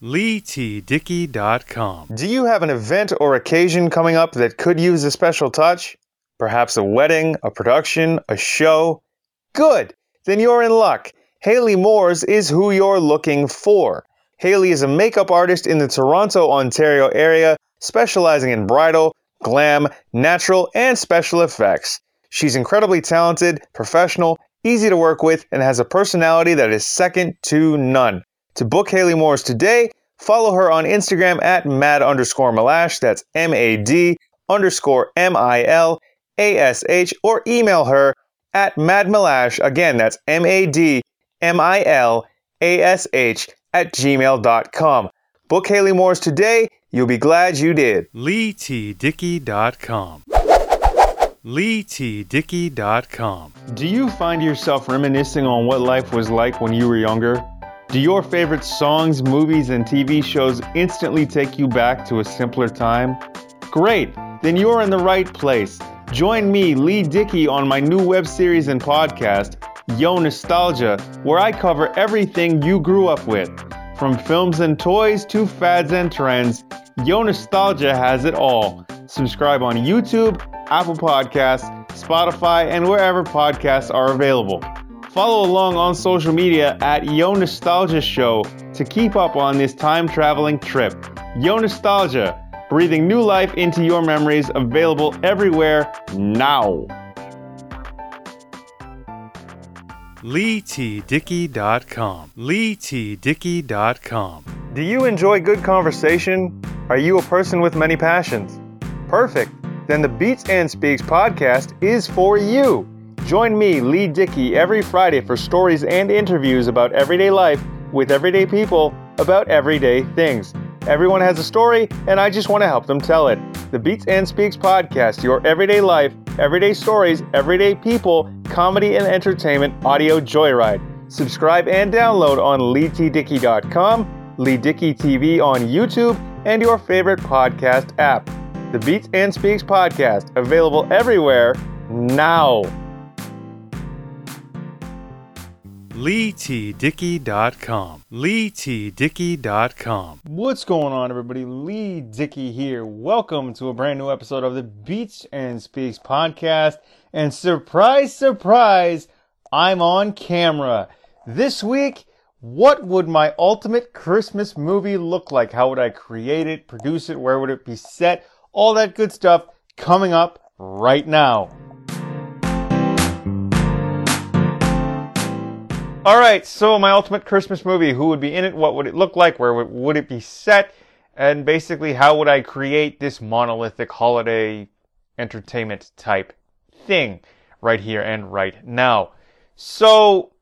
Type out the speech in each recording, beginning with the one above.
LeeTDickey.com. Do you have an event or occasion coming up that could use a special touch? Perhaps a wedding, a production, a show? Good! Then you're in luck. Haley Moores is who you're looking for. Haley is a makeup artist in the Toronto, Ontario area, specializing in bridal, glam, natural, and special effects. She's incredibly talented, professional, easy to work with, and has a personality that is second to none. To book Haley Moores today, follow her on Instagram at mad underscore milash. That's M A D underscore M I L A S H, or email her at madmilash. Again, that's M A D M I L A S H at gmail.com. Book Haley Moores today. You'll be glad you did. LeeTDickey.com. LeeTDickey.com. Do you find yourself reminiscing on what life was like when you were younger? Do your favorite songs, movies, and TV shows instantly take you back to a simpler time? Great! Then you're in the right place. Join me, Lee Dickey, on my new web series and podcast, Yo Nostalgia, where I cover everything you grew up with. From films and toys to fads and trends, Yo Nostalgia has it all. Subscribe on YouTube, Apple Podcasts, Spotify, and wherever podcasts are available. Follow along on social media at Yo Nostalgia Show to keep up on this time traveling trip. Yo Nostalgia, breathing new life into your memories, available everywhere now. LeeTDickey.com. LeeTDickey.com. Do you enjoy good conversation? Are you a person with many passions? Perfect. Then the Beats and Speaks podcast is for you. Join me, Lee Dickey, every Friday for stories and interviews about everyday life with everyday people about everyday things. Everyone has a story, and I just want to help them tell it. The Beats and Speaks podcast, your everyday life, everyday stories, everyday people, comedy and entertainment audio joyride. Subscribe and download on leetdickey.com, Lee Dickey TV on YouTube, and your favorite podcast app. The Beats and Speaks podcast, available everywhere now. LeeTDickey.com. LeeTDickey.com. What's going on, everybody? Lee Dickey here. Welcome to a brand new episode of the Beats and Speaks podcast. And surprise, surprise, I'm on camera. This week, what would my ultimate Christmas movie look like? How would I create it, produce it? Where would it be set? All that good stuff coming up right now. All right, so my ultimate Christmas movie. Who would be in it? What would it look like? Where would, it be set? And basically, how would I create this monolithic holiday entertainment type thing right here and right now? So,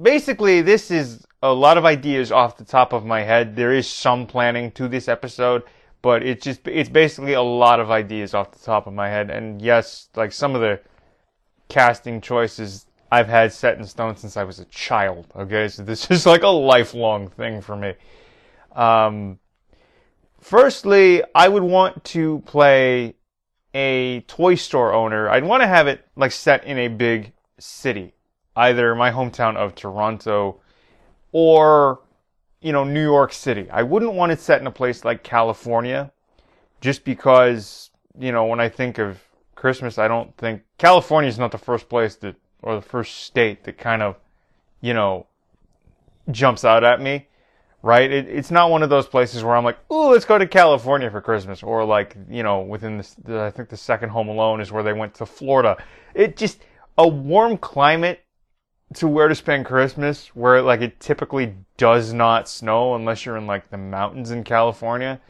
basically, this is a lot of ideas off the top of my head. There is some planning to this episode, but it's just, it's basically a lot of ideas off the top of my head. And yes, like some of the casting choices I've had set in stone since I was a child. Okay, so this is like a lifelong thing for me. Um, firstly, I would want to play a toy store owner. I'd want to have it like set in a big city, either my hometown of Toronto or you know New York City. I wouldn't want it set in a place like California, just because you know when I think of Christmas, I don't think California is not the first place that or the first state that kind of, you know, jumps out at me, right? It, it's not one of those places where I'm like, ooh, let's go to California for Christmas, or like, you know, within this, the, I think the second Home Alone is where they went to Florida. It just a warm climate to where to spend Christmas, where like it typically does not snow unless you're in like the mountains in California.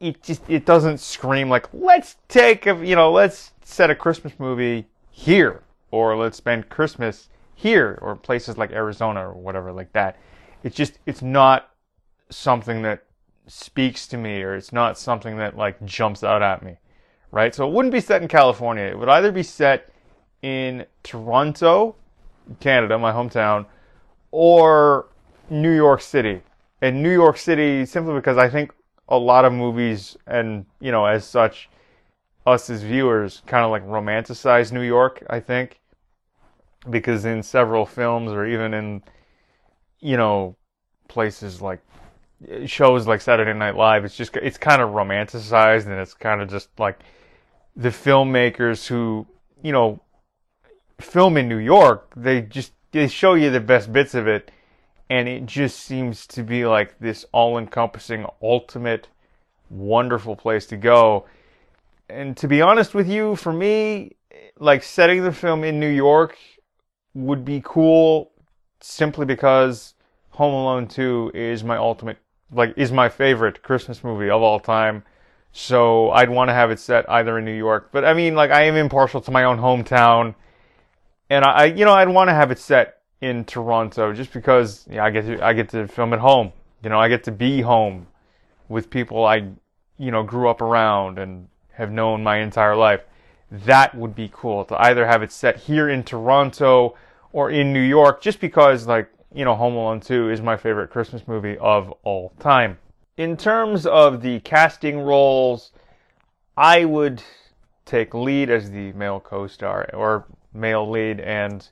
It just it doesn't scream like let's take a you know let's set a Christmas movie here or let's spend Christmas here or places like Arizona or whatever like that. It's just it's not something that speaks to me or it's not something that like jumps out at me. Right? So it wouldn't be set in California. It would either be set in Toronto, Canada, my hometown, or New York City. And New York City simply because I think a lot of movies and, you know, as such us as viewers kind of like romanticize New York, I think because in several films or even in you know places like shows like Saturday Night Live, it's just it's kind of romanticized and it's kind of just like the filmmakers who you know film in New York. They just they show you the best bits of it, and it just seems to be like this all-encompassing, ultimate, wonderful place to go. And to be honest with you, for me, like setting the film in New York would be cool simply because Home Alone 2 is my ultimate, like, is my favorite Christmas movie of all time. So I'd want to have it set either in New York, but I mean, like, I am impartial to my own hometown, and I, you know, I'd want to have it set in Toronto just because yeah, I get to, I get to film at home. You know, I get to be home with people I, you know, grew up around and have known my entire life. That would be cool to either have it set here in Toronto or in New York, just because, like, you know, Home Alone 2 is my favorite Christmas movie of all time. In terms of the casting roles, I would take lead as the male co-star or male lead and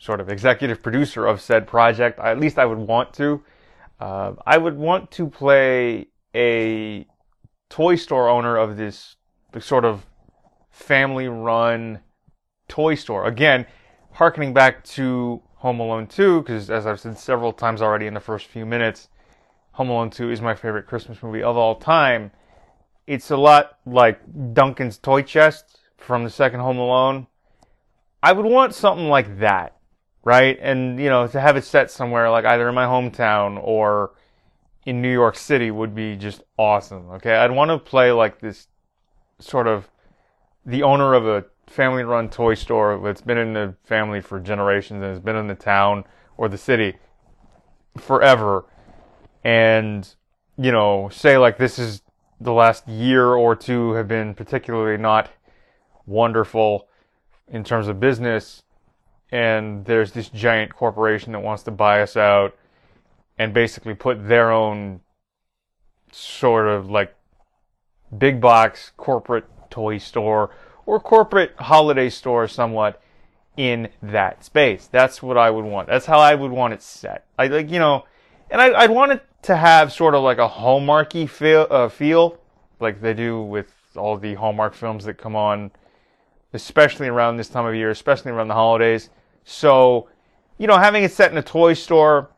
sort of executive producer of said project. At least I would want to. Uh, I would want to play a toy store owner of this sort of family run toy store. Again, harkening back to Home Alone 2, because as I've said several times already in the first few minutes, Home Alone 2 is my favorite Christmas movie of all time. It's a lot like Duncan's Toy Chest from the second Home Alone. I would want something like that, right? And, you know, to have it set somewhere like either in my hometown or in New York City would be just awesome, okay? I'd want to play like this sort of the owner of a family run toy store that's been in the family for generations and has been in the town or the city forever. And you know say like this is the last year or two have been particularly not wonderful in terms of business. And there's this giant corporation that wants to buy us out and basically put their own sort of like big box corporate toy store or corporate holiday store somewhat in that space. That's what I would want. That's how I would want it set. I like, you know, and I, I'd want it to have sort of like a hallmarky feel, uh, feel, like they do with all the Hallmark films that come on, especially around this time of year, especially around the holidays. So, you know, having it set in a toy store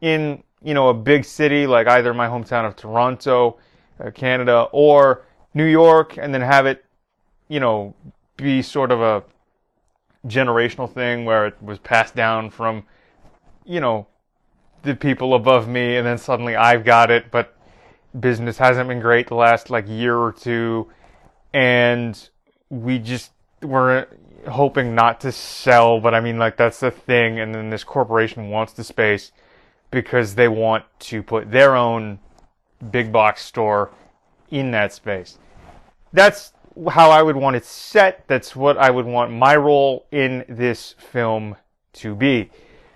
in, you know, a big city like either my hometown of Toronto, uh, Canada, or New York, and then have it you know, be sort of a generational thing where it was passed down from, you know, the people above me, and then suddenly I've got it, but business hasn't been great the last like year or two, and we just were hoping not to sell, but I mean, like, that's the thing, and then this corporation wants the space because they want to put their own big box store in that space. That's how I would want it set. That's what I would want my role in this film to be.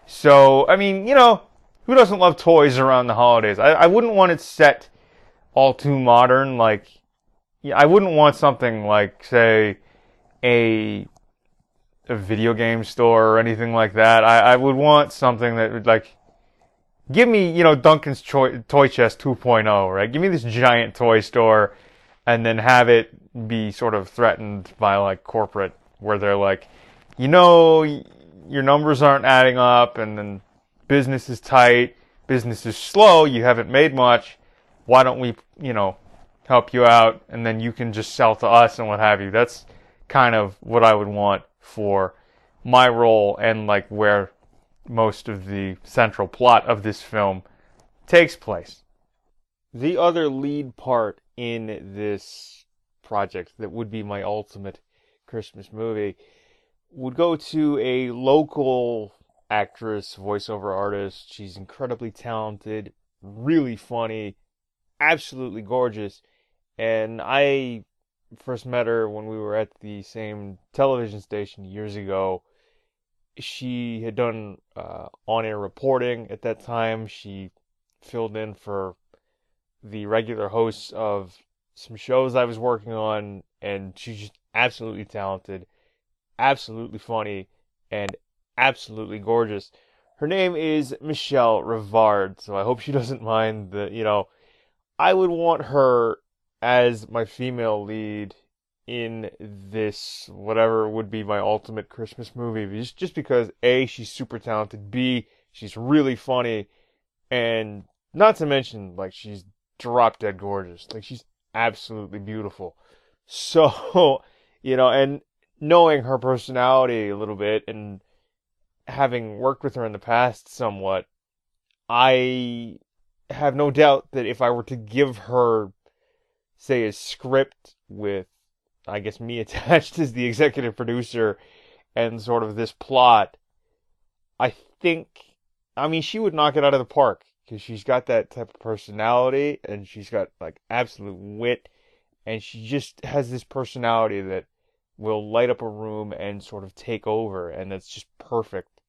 So, I mean, you know, who doesn't love toys around the holidays? I, I wouldn't want it set all too modern. Like, I wouldn't want something like, say, a a video game store or anything like that. I, I would want something that would like give me, you know, Duncan's Toy, toy Chest 2.0, right? Give me this giant toy store and then have it be sort of threatened by like corporate where they're like, you know, your numbers aren't adding up and then business is tight, business is slow, you haven't made much. Why don't we, you know, help you out and then you can just sell to us and what have you. That's kind of what I would want for my role and like where most of the central plot of this film takes place. The other lead part in this project that would be my ultimate Christmas movie would go to a local actress, voiceover artist. She's incredibly talented, really funny, absolutely gorgeous. And I first met her when we were at the same television station years ago. She had done uh, on air reporting at that time. She filled in for the regular hosts of some shows I was working on, and she's just absolutely talented, absolutely funny, and absolutely gorgeous. Her name is Michelle Rivard, so I hope she doesn't mind the, you know, I would want her as my female lead in this whatever would be my ultimate Christmas movie just just because A she's super talented, B she's really funny and not to mention like she's drop dead gorgeous. Like she's absolutely beautiful. So, you know, and knowing her personality a little bit and having worked with her in the past somewhat, I have no doubt that if I were to give her say a script with I guess me attached as the executive producer and sort of this plot, I think, I mean, she would knock it out of the park because she's got that type of personality and she's got like absolute wit and she just has this personality that will light up a room and sort of take over and that's just perfect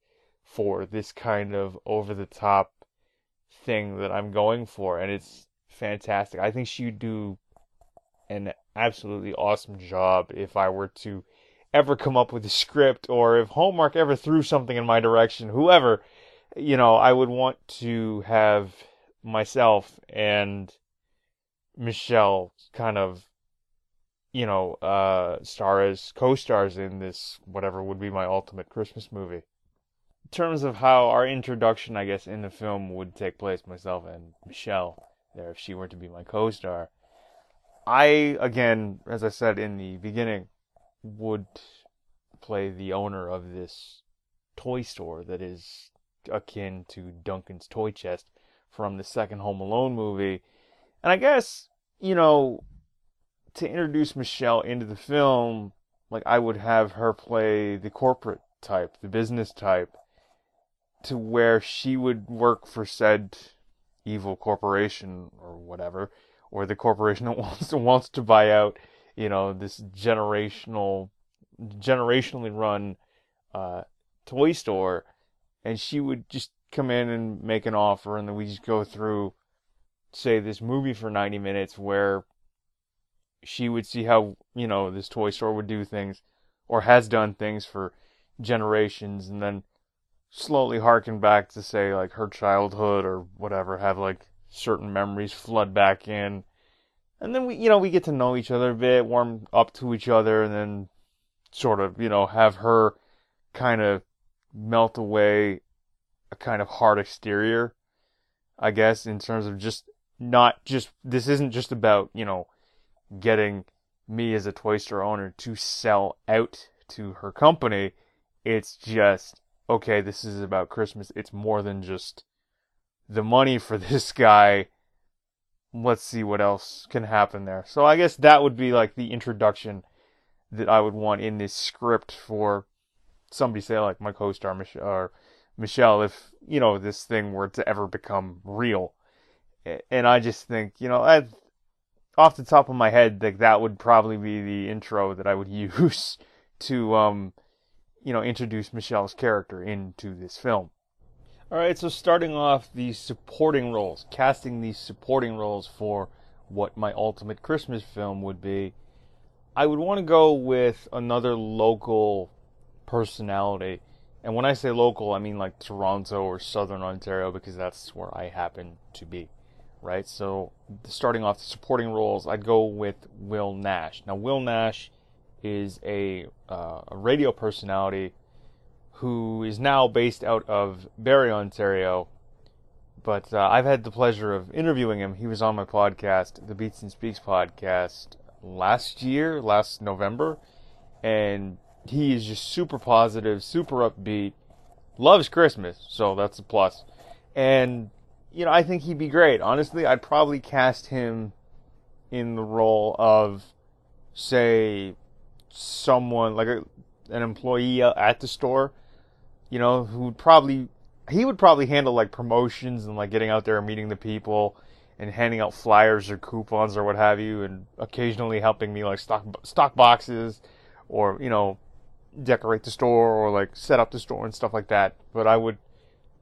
for this kind of over the top thing that I'm going for and it's fantastic. I think she would do an absolutely awesome job if I were to ever come up with a script or if Hallmark ever threw something in my direction, whoever, you know, I would want to have myself and Michelle kind of, you know, uh, star as co-stars in this whatever would be my ultimate Christmas movie. In terms of how our introduction, I guess, in the film would take place, myself and Michelle there, if she were to be my co-star I, again, as I said in the beginning, would play the owner of this toy store that is akin to Duncan's Toy Chest from the second Home Alone movie. And I guess, you know, to introduce Michelle into the film, like I would have her play the corporate type, the business type, to where she would work for said evil corporation or whatever or the corporation that wants to, wants to buy out, you know, this generational, generationally run uh, toy store, and she would just come in and make an offer, and then we just go through, say, this movie for 90 minutes where she would see how, you know, this toy store would do things, or has done things for generations, and then slowly harken back to, say, like her childhood or whatever, have like certain memories flood back in. And then we, you know, we get to know each other a bit, warm up to each other, and then sort of, you know, have her kind of melt away a kind of hard exterior, I guess, in terms of just not just, this isn't just about, you know, getting me as a toy store owner to sell out to her company. It's just, okay, this is about Christmas. It's more than just the money for this guy. Let's see what else can happen there. So I guess that would be like the introduction that I would want in this script for somebody say like my co-star Mich- or Michelle if you know this thing were to ever become real. And I just think, you know, I, off the top of my head, like that would probably be the intro that I would use to um you know introduce Michelle's character into this film. All right, so starting off the supporting roles, casting these supporting roles for what my ultimate Christmas film would be, I would want to go with another local personality. And when I say local, I mean like Toronto or Southern Ontario because that's where I happen to be, right? So starting off the supporting roles, I'd go with Will Nash. Now, Will Nash is a, uh, a radio personality who is now based out of Barrie, Ontario. But uh, I've had the pleasure of interviewing him. He was on my podcast, the Beats and Speaks podcast, last year, last November. And he is just super positive, super upbeat, loves Christmas, so that's a plus. And, you know, I think he'd be great. Honestly, I'd probably cast him in the role of, say, someone, like a, an employee uh, at the store you know, who would probably he would probably handle like promotions and like getting out there and meeting the people and handing out flyers or coupons or what have you, and occasionally helping me like stock stock boxes or you know decorate the store or like set up the store and stuff like that. But I would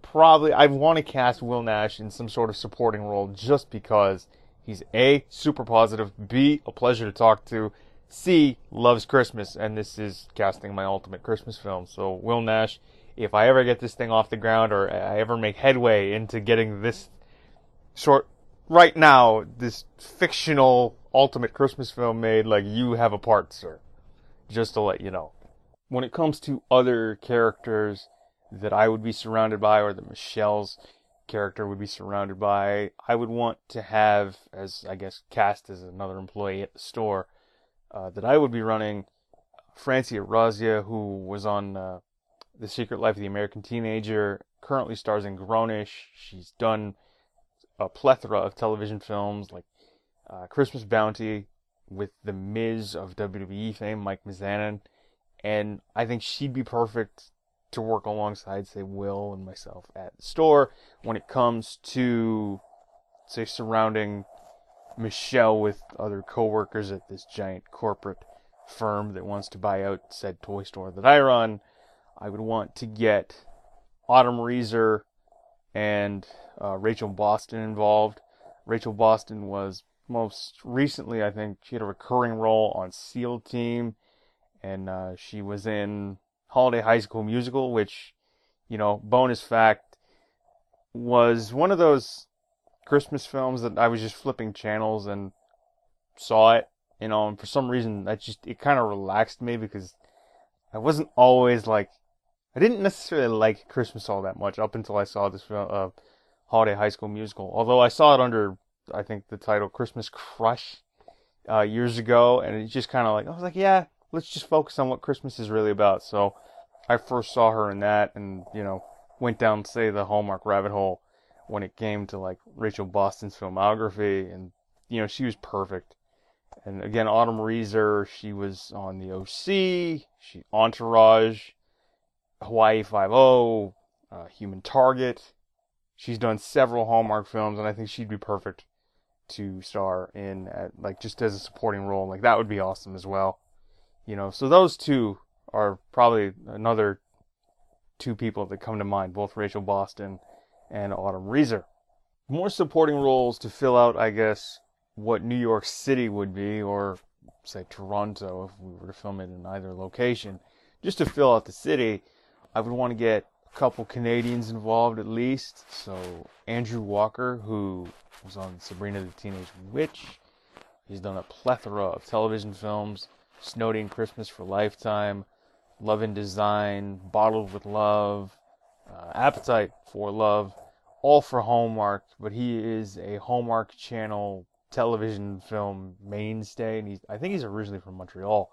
probably I want to cast Will Nash in some sort of supporting role just because he's a super positive, b a pleasure to talk to, c loves Christmas, and this is casting my ultimate Christmas film. So Will Nash if I ever get this thing off the ground or I ever make headway into getting this sort right now this fictional ultimate Christmas film made, like you have a part, sir. Just to let you know. When it comes to other characters that I would be surrounded by, or that Michelle's character would be surrounded by, I would want to have, as I guess cast as another employee at the store, uh, that I would be running Francia Raisa, who was on uh, The Secret Life of the American Teenager, currently stars in Grownish. She's done a plethora of television films like uh, Christmas Bounty with the Miz of WWE fame, Mike Mizanin, and I think she'd be perfect to work alongside, say, Will and myself at the store when it comes to, say, surrounding Michelle with other coworkers at this giant corporate firm that wants to buy out said toy store that I run. I would want to get Autumn Reeser and uh, Rachel Boston involved. Rachel Boston was most recently, I think, she had a recurring role on SEAL Team, and uh, she was in Holiday High School Musical, which, you know, bonus fact, was one of those Christmas films that I was just flipping channels and saw it, you know, and for some reason that just it kind of relaxed me because I wasn't always like I didn't necessarily like Christmas all that much up until I saw this film, uh, Holiday High School Musical. Although I saw it under I think the title Christmas Crush uh, years ago, and it just kind of like I was like, yeah, let's just focus on what Christmas is really about. So I first saw her in that, and you know, went down say the Hallmark rabbit hole when it came to like Rachel Boston's filmography, and you know, she was perfect. And again, Autumn Reeser, she was on the OC, she Entourage, Hawaii Five O, uh, Human Target. She's done several Hallmark films, and I think she'd be perfect to star in, at, like just as a supporting role. Like that would be awesome as well. You know, so those two are probably another two people that come to mind, both Rachel Boston and Autumn Reeser. More supporting roles to fill out, I guess, what New York City would be, or say Toronto if we were to film it in either location. Just to fill out the city, I would want to get a couple Canadians involved at least. So Andrew Walker, who was on Sabrina the Teenage Witch. He's done a plethora of television films, Snowed Christmas for Lifetime, Love and Design, Bottled with Love, uh, Appetite for Love, all for Hallmark, but he is a Hallmark Channel television film mainstay, and he's, I think he's originally from Montreal.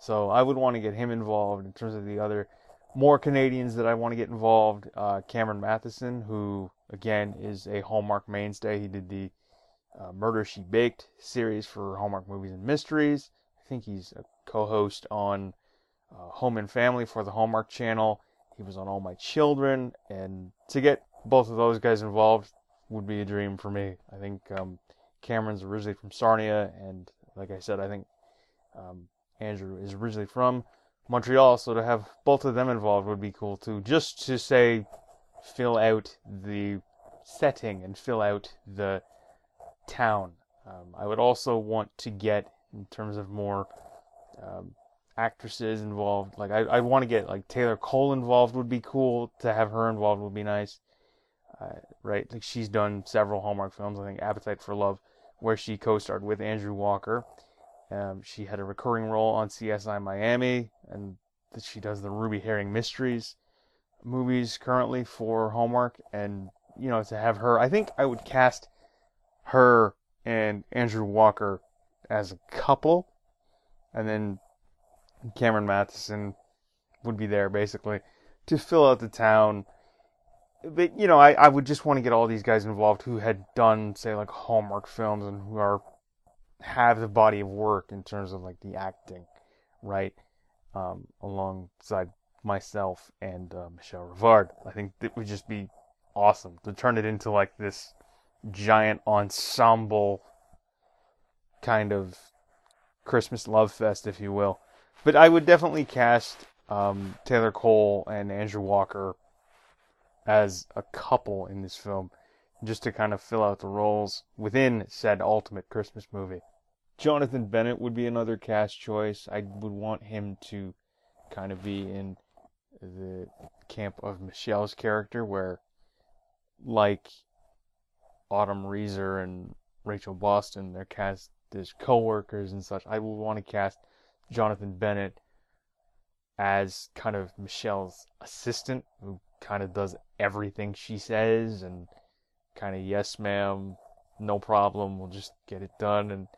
So I would want to get him involved in terms of the other more Canadians that I want to get involved. Uh, Cameron Mathison, who again is a Hallmark mainstay. He did the uh, Murder She Baked series for Hallmark Movies and Mysteries. Think he's a co-host on uh, Home and Family for the Hallmark Channel. He was on All My Children, and to get both of those guys involved would be a dream for me. I think um, Cameron's originally from Sarnia, and like I said, I think um, Andrew is originally from Montreal, so to have both of them involved would be cool too. Just to say, fill out the setting and fill out the town. Um, I would also want to get, in terms of more um, actresses involved, like I, I want to get like Taylor Cole involved would be cool. To have her involved would be nice. Uh, right, like she's done several Hallmark films. I think Appetite for Love, where she co-starred with Andrew Walker. Um, she had a recurring role on CSI Miami, and that she does the Ruby Herring Mysteries movies currently for Hallmark. And you know, to have her, I think I would cast her and Andrew Walker as a couple, and then Cameron Mathison would be there basically to fill out the town. But you know, I, I would just want to get all these guys involved who had done, say, like Hallmark films and who are have the body of work in terms of like the acting, right? Um, alongside myself and uh, Michelle Rivard. I think it would just be awesome to turn it into like this giant ensemble kind of Christmas love fest, if you will. But I would definitely cast um, Taylor Cole and Andrew Walker as a couple in this film, just to kind of fill out the roles within said ultimate Christmas movie. Jonathan Bennett would be another cast choice. I would want him to kind of be in the camp of Michelle's character, where, like Autumn Reeser and Rachel Boston, they're cast as co-workers and such. I would want to cast Jonathan Bennett as kind of Michelle's assistant, who kind of does everything she says and kind of yes ma'am, no problem, we'll just get it done. And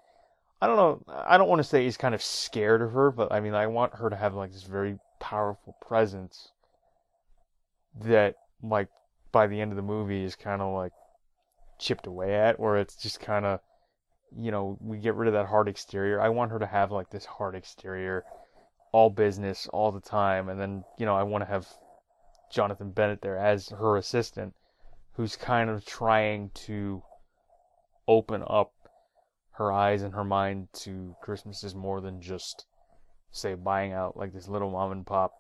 I don't know, I don't want to say he's kind of scared of her, but I mean, I want her to have like this very powerful presence that, like, by the end of the movie is kind of like chipped away at, where it's just kind of, you know, we get rid of that hard exterior. I want her to have like this hard exterior, all business all the time, and then, you know, I want to have Jonathan Bennett there as her assistant, who's kind of trying to open up her eyes and her mind to Christmas is more than just, say, buying out like this little mom and pop,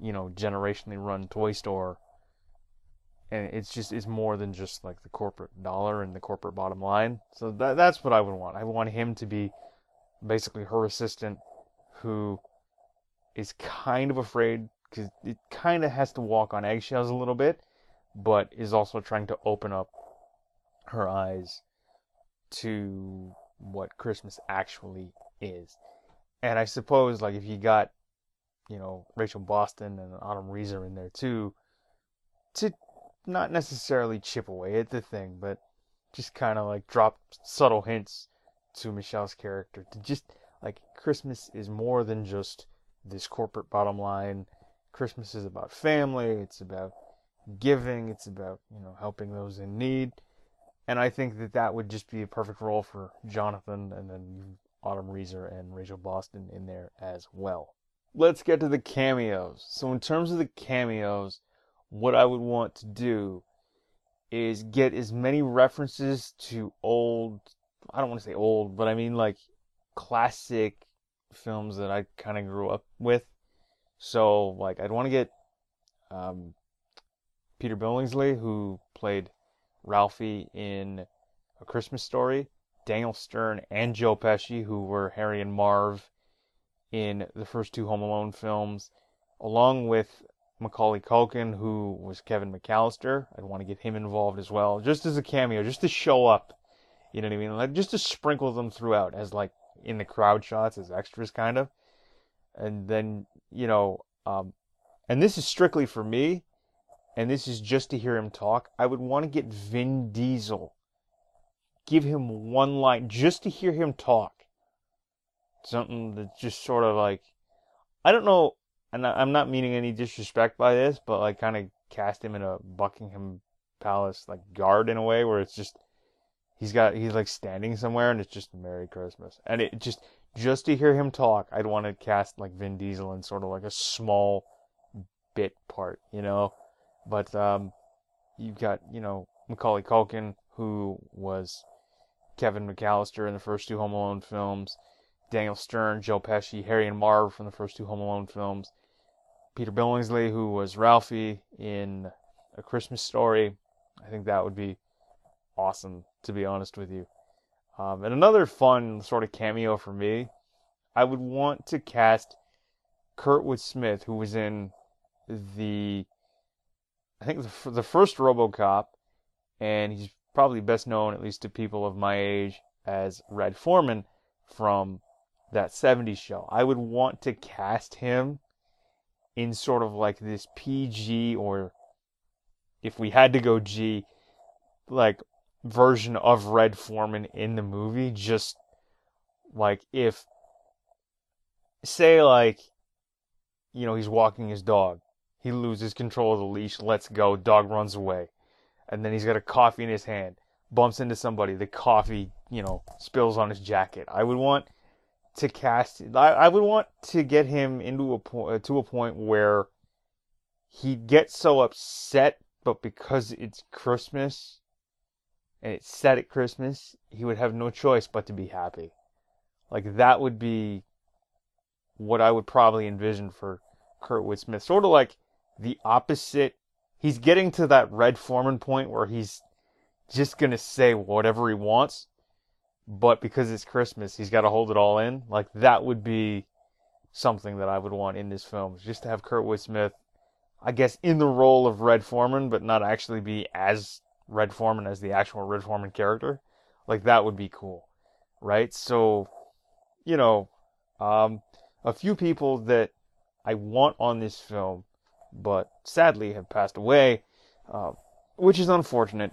you know, generationally run toy store. And it's just it's more than just like the corporate dollar and the corporate bottom line. So that that's what I would want. I want him to be basically her assistant who is kind of afraid because it kind of has to walk on eggshells a little bit, but is also trying to open up her eyes to what Christmas actually is. And I suppose, like, if you got, you know, Rachel Boston and Autumn Reeser in there too, to not necessarily chip away at the thing, but just kind of like drop subtle hints to Michelle's character to just like Christmas is more than just this corporate bottom line. Christmas is about family, it's about giving, it's about, you know, helping those in need. And I think that that would just be a perfect role for Jonathan and then Autumn Reeser and Rachel Boston in there as well. Let's get to the cameos. So, in terms of the cameos, what I would want to do is get as many references to old, I don't want to say old, but I mean like classic films that I kind of grew up with. So, like, I'd want to get um, Peter Billingsley, who played Ralphie in A Christmas Story, Daniel Stern and Joe Pesci, who were Harry and Marv in the first two Home Alone films, along with Macaulay Culkin, who was Kevin McAllister. I'd want to get him involved as well, just as a cameo, just to show up. You know what I mean? Like just to sprinkle them throughout as like in the crowd shots as extras, kind of. And then you know, um, and this is strictly for me and this is just to hear him talk, I would want to get Vin Diesel. Give him one line just to hear him talk. Something that just sort of like, I don't know, and I'm not meaning any disrespect by this, but like kind of cast him in a Buckingham Palace like guard in a way where it's just he's got he's like standing somewhere and it's just Merry Christmas, and it just just to hear him talk, I'd want to cast like Vin Diesel in sort of like a small bit part, you know? But um, you've got, you know, Macaulay Culkin, who was Kevin McAllister in the first two Home Alone films, Daniel Stern, Joe Pesci, Harry and Marv from the first two Home Alone films, Peter Billingsley, who was Ralphie in A Christmas Story. I think that would be awesome, to be honest with you. Um, and another fun sort of cameo for me, I would want to cast Kurtwood Smith, who was in the I think the, the first RoboCop, and he's probably best known, at least to people of my age, as Red Foreman from that 70s show. I would want to cast him in sort of like this PG or if we had to go G, like version of Red Foreman in the movie. Just like if, say, like, you know, he's walking his dog he loses control of the leash, lets go, dog runs away. And then he's got a coffee in his hand, bumps into somebody, the coffee, you know, spills on his jacket. I would want to cast I, I would want to get him into a point uh, to a point where he gets so upset but because it's Christmas and it's set at Christmas, he would have no choice but to be happy. Like that would be what I would probably envision for Kurtwood Smith. Sort of like the opposite. He's getting to that Red Foreman point where he's just gonna say whatever he wants, but because it's Christmas, he's got to hold it all in. Like that would be something that I would want in this film. Just to have Kurtwood Smith, I guess, in the role of Red Foreman, but not actually be as Red Foreman as the actual Red Foreman character. Like that would be cool, right? So, you know, um, a few people that I want on this film, but sadly have passed away, uh, which is unfortunate.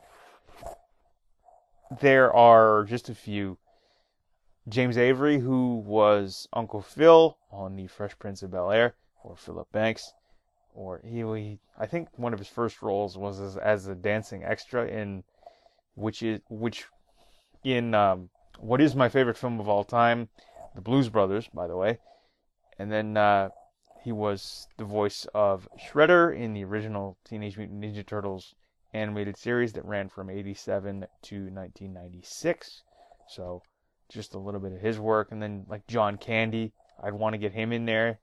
There are just a few. James Avery, who was Uncle Phil on The Fresh Prince of Bel Air, or Philip Banks, or he, he, I think one of his first roles was as, as a dancing extra in, which is which, in um, what is my favorite film of all time, The Blues Brothers, by the way, and then uh, he was the voice of Shredder in the original Teenage Mutant Ninja Turtles animated series that ran from 87 to 1996. So just a little bit of his work, and then like John Candy, I'd want to get him in there.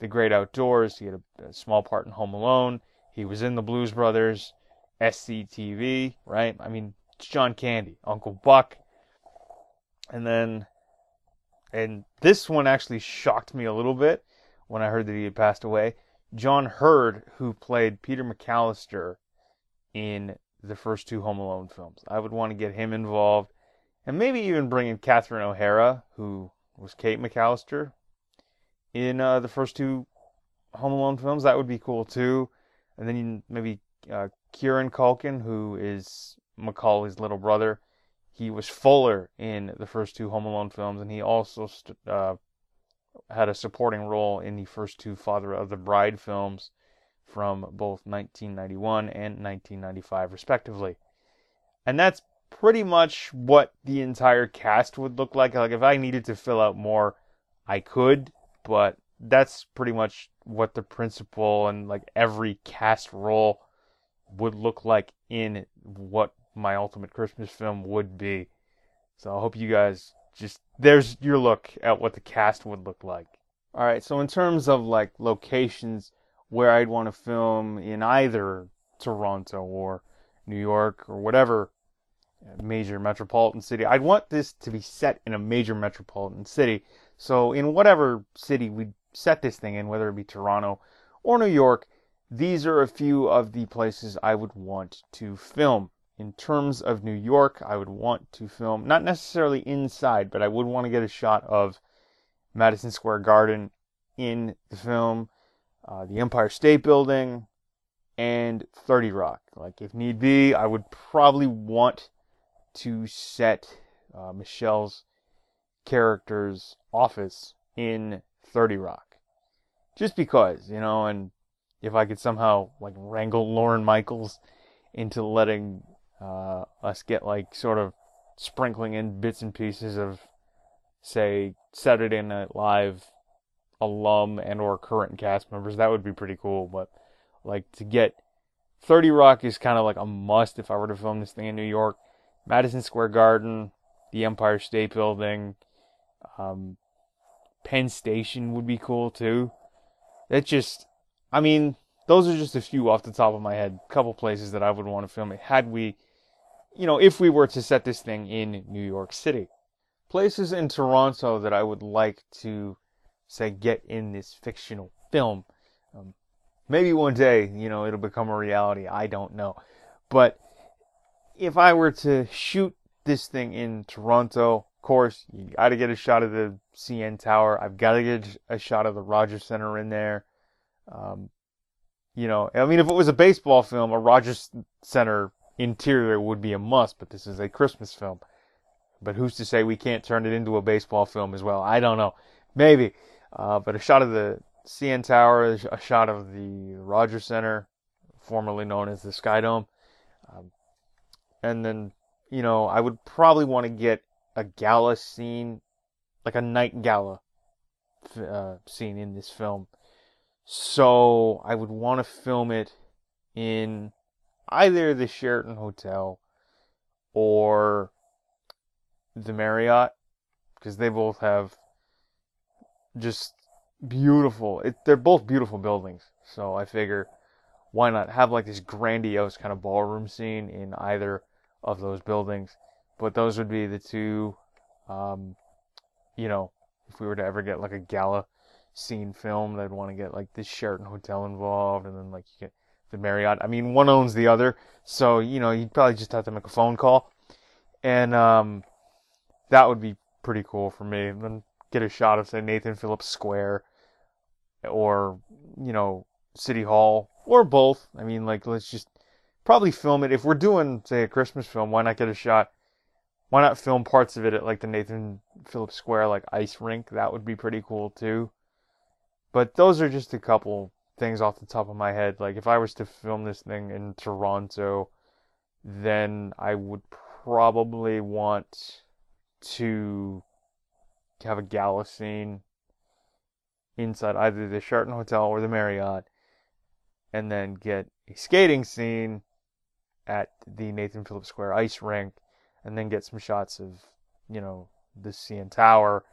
The Great Outdoors, he had a, a small part in Home Alone. He was in the Blues Brothers, SCTV, right? I mean, it's John Candy, Uncle Buck, and then, and this one actually shocked me a little bit when I heard that he had passed away. John Heard, who played Peter McAllister in the first two Home Alone films, I would want to get him involved and maybe even bring in Catherine O'Hara, who was Kate McAllister in uh, the first two Home Alone films. That would be cool too. And then maybe uh, Kieran Culkin, who is Macaulay's little brother. He was Fuller in the first two Home Alone films, and he also st- uh, had a supporting role in the first two Father of the Bride films from both 1991 and 1995, respectively. And that's pretty much what the entire cast would look like. Like if I needed to fill out more, I could, but that's pretty much what the principal and like every cast role would look like in what my ultimate Christmas film would be. So I hope you guys just there's your look at what the cast would look like. All right, so in terms of like locations where I'd want to film in either Toronto or New York or whatever uh, major metropolitan city. I'd want this to be set in a major metropolitan city. So in whatever city we set this thing in, whether it be Toronto or New York, these are a few of the places I would want to film. In terms of New York, I would want to film not necessarily inside, but I would want to get a shot of Madison Square Garden in the film, uh, the Empire State Building, and 30 Rock. Like, if need be, I would probably want to set uh, Michelle's character's office in 30 Rock. Just because, you know, and if I could somehow like wrangle Lorne Michaels into letting uh, us get like sort of sprinkling in bits and pieces of, say, Saturday Night Live alum and or current cast members, that would be pretty cool. But like to get 30 Rock is kind of like a must if I were to film this thing in New York. Madison Square Garden, the Empire State Building, um, Penn Station would be cool too. It just, I mean, those are just a few off the top of my head. Couple places that I would want to film it had we, you know, if we were to set this thing in New York City. Places in Toronto that I would like to, say, get in this fictional film. Um, maybe one day, you know, it'll become a reality. I don't know. But if I were to shoot this thing in Toronto, of course, you got to get a shot of the CN Tower. I've got to get a shot of the Rogers Center in there. Um, you know, I mean, if it was a baseball film, a Rogers Center interior would be a must, but this is a Christmas film. But who's to say we can't turn it into a baseball film as well? I don't know. Maybe. Uh, but a shot of the CN Tower, a shot of the Rogers Center, formerly known as the Sky Dome. Um, and then you know I would probably want to get a gala scene, like a night gala uh, scene in this film. So I would want to film it in either the Sheraton Hotel or the Marriott because they both have just beautiful. It, they're both beautiful buildings. So I figure why not have like this grandiose kind of ballroom scene in either of those buildings. But those would be the two, um, you know, if we were to ever get like a gala scene filmed, I'd want to get like the Sheraton Hotel involved, and then like you get the Marriott. I mean, one owns the other, so you know you'd probably just have to make a phone call, and um, that would be pretty cool for me. And then get a shot of say Nathan Phillips Square, or you know City Hall, or both. I mean, like let's just probably film it. If we're doing say a Christmas film, why not get a shot? Why not film parts of it at like the Nathan Phillips Square like ice rink? That would be pretty cool too. But those are just a couple things off the top of my head. Like if I was to film this thing in Toronto, then I would probably want to have a gala scene inside either the Sheraton Hotel or the Marriott, and then get a skating scene at the Nathan Phillips Square ice rink, and then get some shots of, you know, the CN Tower,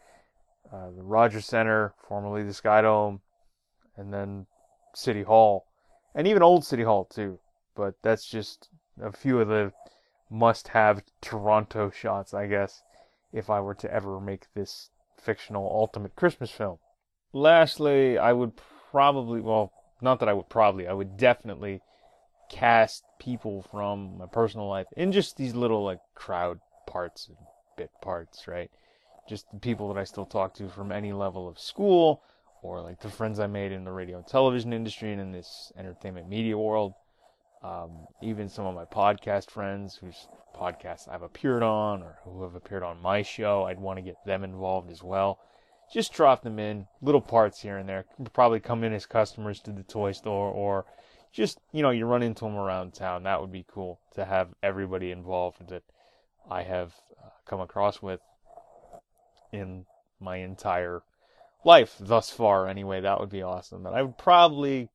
uh, the Rogers Center, formerly the Sky Dome, and then City Hall, and even Old City Hall too. But that's just a few of the must-have Toronto shots, I guess, if I were to ever make this fictional ultimate Christmas film. Lastly, I would probably, well, not that I would probably, I would definitely cast people from my personal life in just these little like crowd parts and bit parts, right? Just the people that I still talk to from any level of school or like the friends I made in the radio and television industry and in this entertainment media world. Um, even some of my podcast friends whose podcasts I've appeared on or who have appeared on my show, I'd want to get them involved as well. Just drop them in, little parts here and there. Probably come in as customers to the toy store or just, you know, you run into them around town. That would be cool to have everybody involved that I have uh, come across with in my entire life thus far anyway that would be awesome and i would probably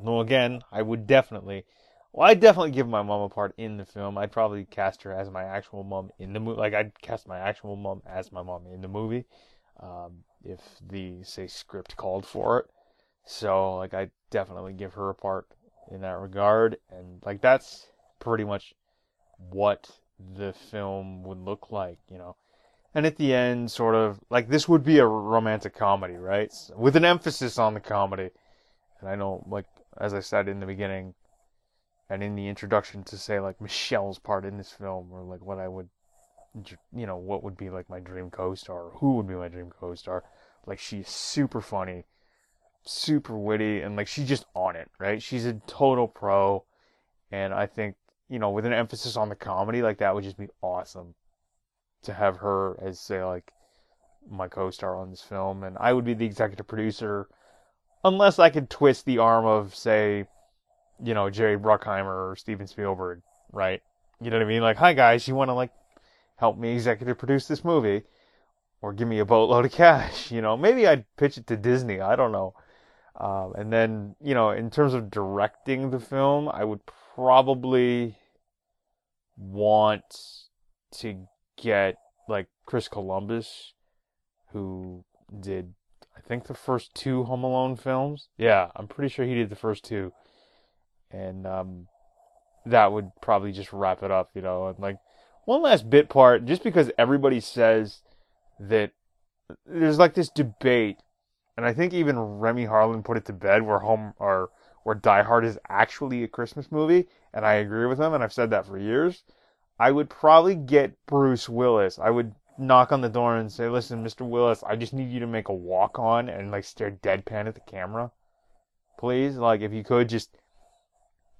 no again i would definitely well i'd definitely give my mom a part in the film. I'd probably cast her as my actual mom in the movie. Like i'd cast my actual mom as my mom in the movie um, if the say script called for it. So like i definitely give her a part in that regard. And like that's pretty much what the film would look like you know. And at the end, sort of like this would be a romantic comedy, right? With an emphasis on the comedy. And I know, like as I said in the beginning, and in the introduction, to say like Michelle's part in this film, or like what I would, you know, what would be like my dream co-star, or who would be my dream co-star. Like she's super funny, super witty, and like she's just on it, right? She's a total pro, and I think you know, with an emphasis on the comedy, like that would just be awesome to have her as say like my co-star on this film, and I would be the executive producer, unless I could twist the arm of say, you know, Jerry Bruckheimer or Steven Spielberg, right? You know what I mean? Like, hi guys, you want to like help me executive produce this movie, or give me a boatload of cash? You know, maybe I'd pitch it to Disney. I don't know. Um, and then, you know, in terms of directing the film, I would probably want to get like Chris Columbus, who did I think the first two Home Alone films. Yeah, I'm pretty sure he did the first two, and um, that would probably just wrap it up, you know. And like one last bit part, just because everybody says that there's like this debate, and I think even Renny Harlin put it to bed where Home or where Die Hard is actually a Christmas movie, and I agree with him, and I've said that for years. I would probably get Bruce Willis. I would knock on the door and say, "Listen, Mr. Willis, I just need you to make a walk on and like stare deadpan at the camera, please. Like if you could just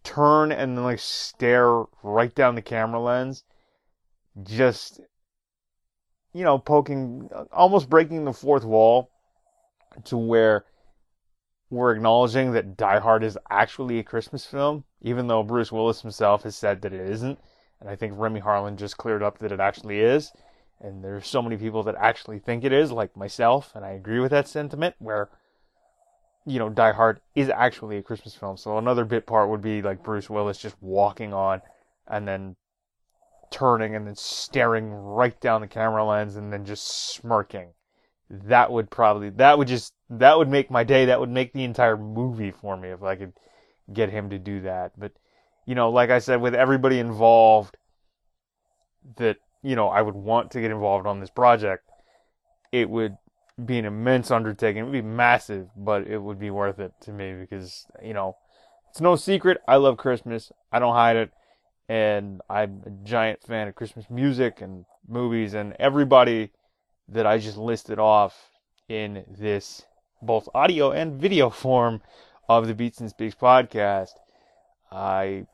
turn and then like stare right down the camera lens, just you know, poking, almost breaking the fourth wall to where we're acknowledging that Die Hard is actually a Christmas film, even though Bruce Willis himself has said that it isn't. And I think Renny Harlin just cleared up that it actually is. And there's so many people that actually think it is, like myself, and I agree with that sentiment, where, you know, Die Hard is actually a Christmas film. So another bit part would be like Bruce Willis just walking on and then turning and then staring right down the camera lens and then just smirking. That would probably, that would just, that would make my day. That would make the entire movie for me if I could get him to do that. But you know, like I said, with everybody involved that, you know, I would want to get involved on this project, it would be an immense undertaking. It would be massive, but it would be worth it to me because, you know, it's no secret. I love Christmas. I don't hide it. And I'm a giant fan of Christmas music and movies and everybody that I just listed off in this both audio and video form of the Beats and Speaks podcast. I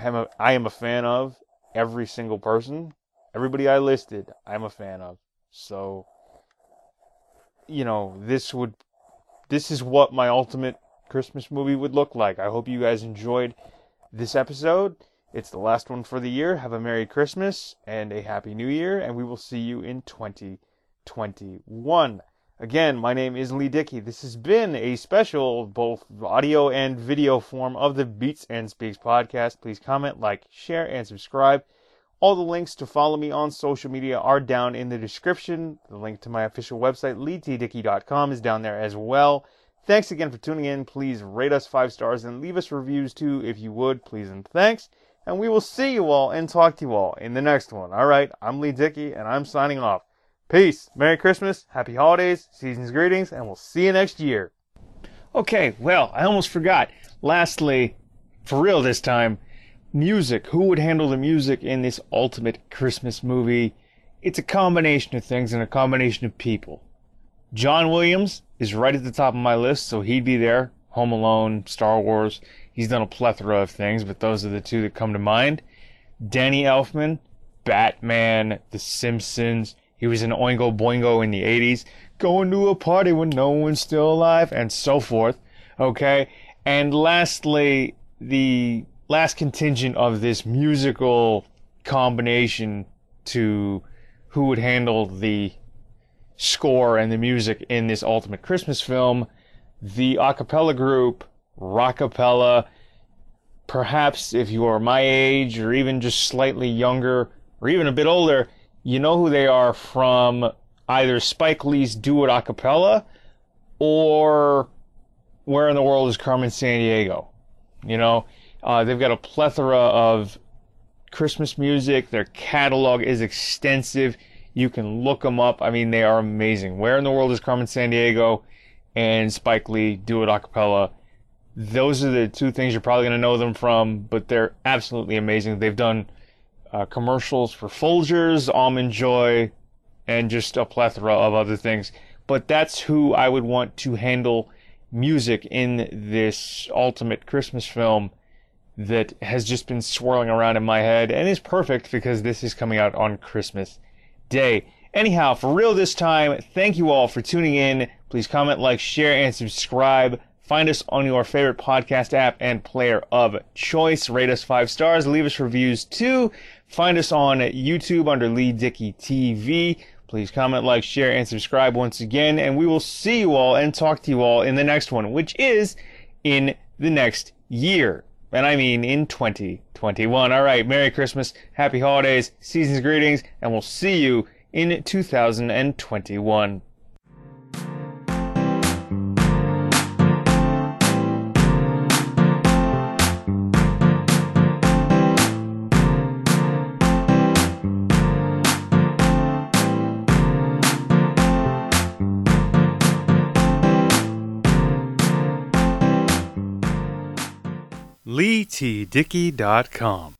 am a, I am a fan of every single person, everybody I listed. I'm a fan of. So, you know, this would, this is what my ultimate Christmas movie would look like. I hope you guys enjoyed this episode. It's the last one for the year. Have a Merry Christmas and a Happy New Year, and we will see you in 2021. Again, my name is Lee Dickey. This has been a special, both audio and video form of the Beats and Speaks podcast. Please comment, like, share, and subscribe. All the links to follow me on social media are down in the description. The link to my official website, leetdickey.com, is down there as well. Thanks again for tuning in. Please rate us five stars and leave us reviews too, if you would, please and thanks. And we will see you all and talk to you all in the next one. All right, I'm Lee Dickey, and I'm signing off. Peace. Merry Christmas. Happy holidays. Season's greetings. And we'll see you next year. Okay, well, I almost forgot. Lastly, for real this time, music. Who would handle the music in this ultimate Christmas movie? It's a combination of things and a combination of people. John Williams is right at the top of my list, so he'd be there. Home Alone, Star Wars. He's done a plethora of things, but those are the two that come to mind. Danny Elfman, Batman, The Simpsons. He was in Oingo Boingo in the 80s. Going to a party when no one's still alive, and so forth. Okay? And lastly, the last contingent of this musical combination to who would handle the score and the music in this ultimate Christmas film, the a cappella group Rockapella. Perhaps if you are my age or even just slightly younger or even a bit older, you know who they are from either Spike Lee's Do It a cappella or Where in the World is Carmen Sandiego? You know, uh, they've got a plethora of Christmas music. Their catalog is extensive. You can look them up. I mean, they are amazing. Where in the World is Carmen Sandiego and Spike Lee Do It a cappella? Those are the two things you're probably going to know them from, but they're absolutely amazing. They've done uh, commercials for Folgers, Almond Joy, and just a plethora of other things. But that's who I would want to handle music in this ultimate Christmas film that has just been swirling around in my head and is perfect because this is coming out on Christmas Day. Anyhow, for real this time, thank you all for tuning in. Please comment, like, share, and subscribe. Find us on your favorite podcast app and player of choice. Rate us five stars. Leave us reviews too. Find us on YouTube under Lee Dickey TV. Please comment, like, share, and subscribe once again. And we will see you all and talk to you all in the next one, which is in the next year. And I mean in 2021. All right. Merry Christmas. Happy holidays. Season's greetings. And we'll see you in 2021. LeeTDickey.com.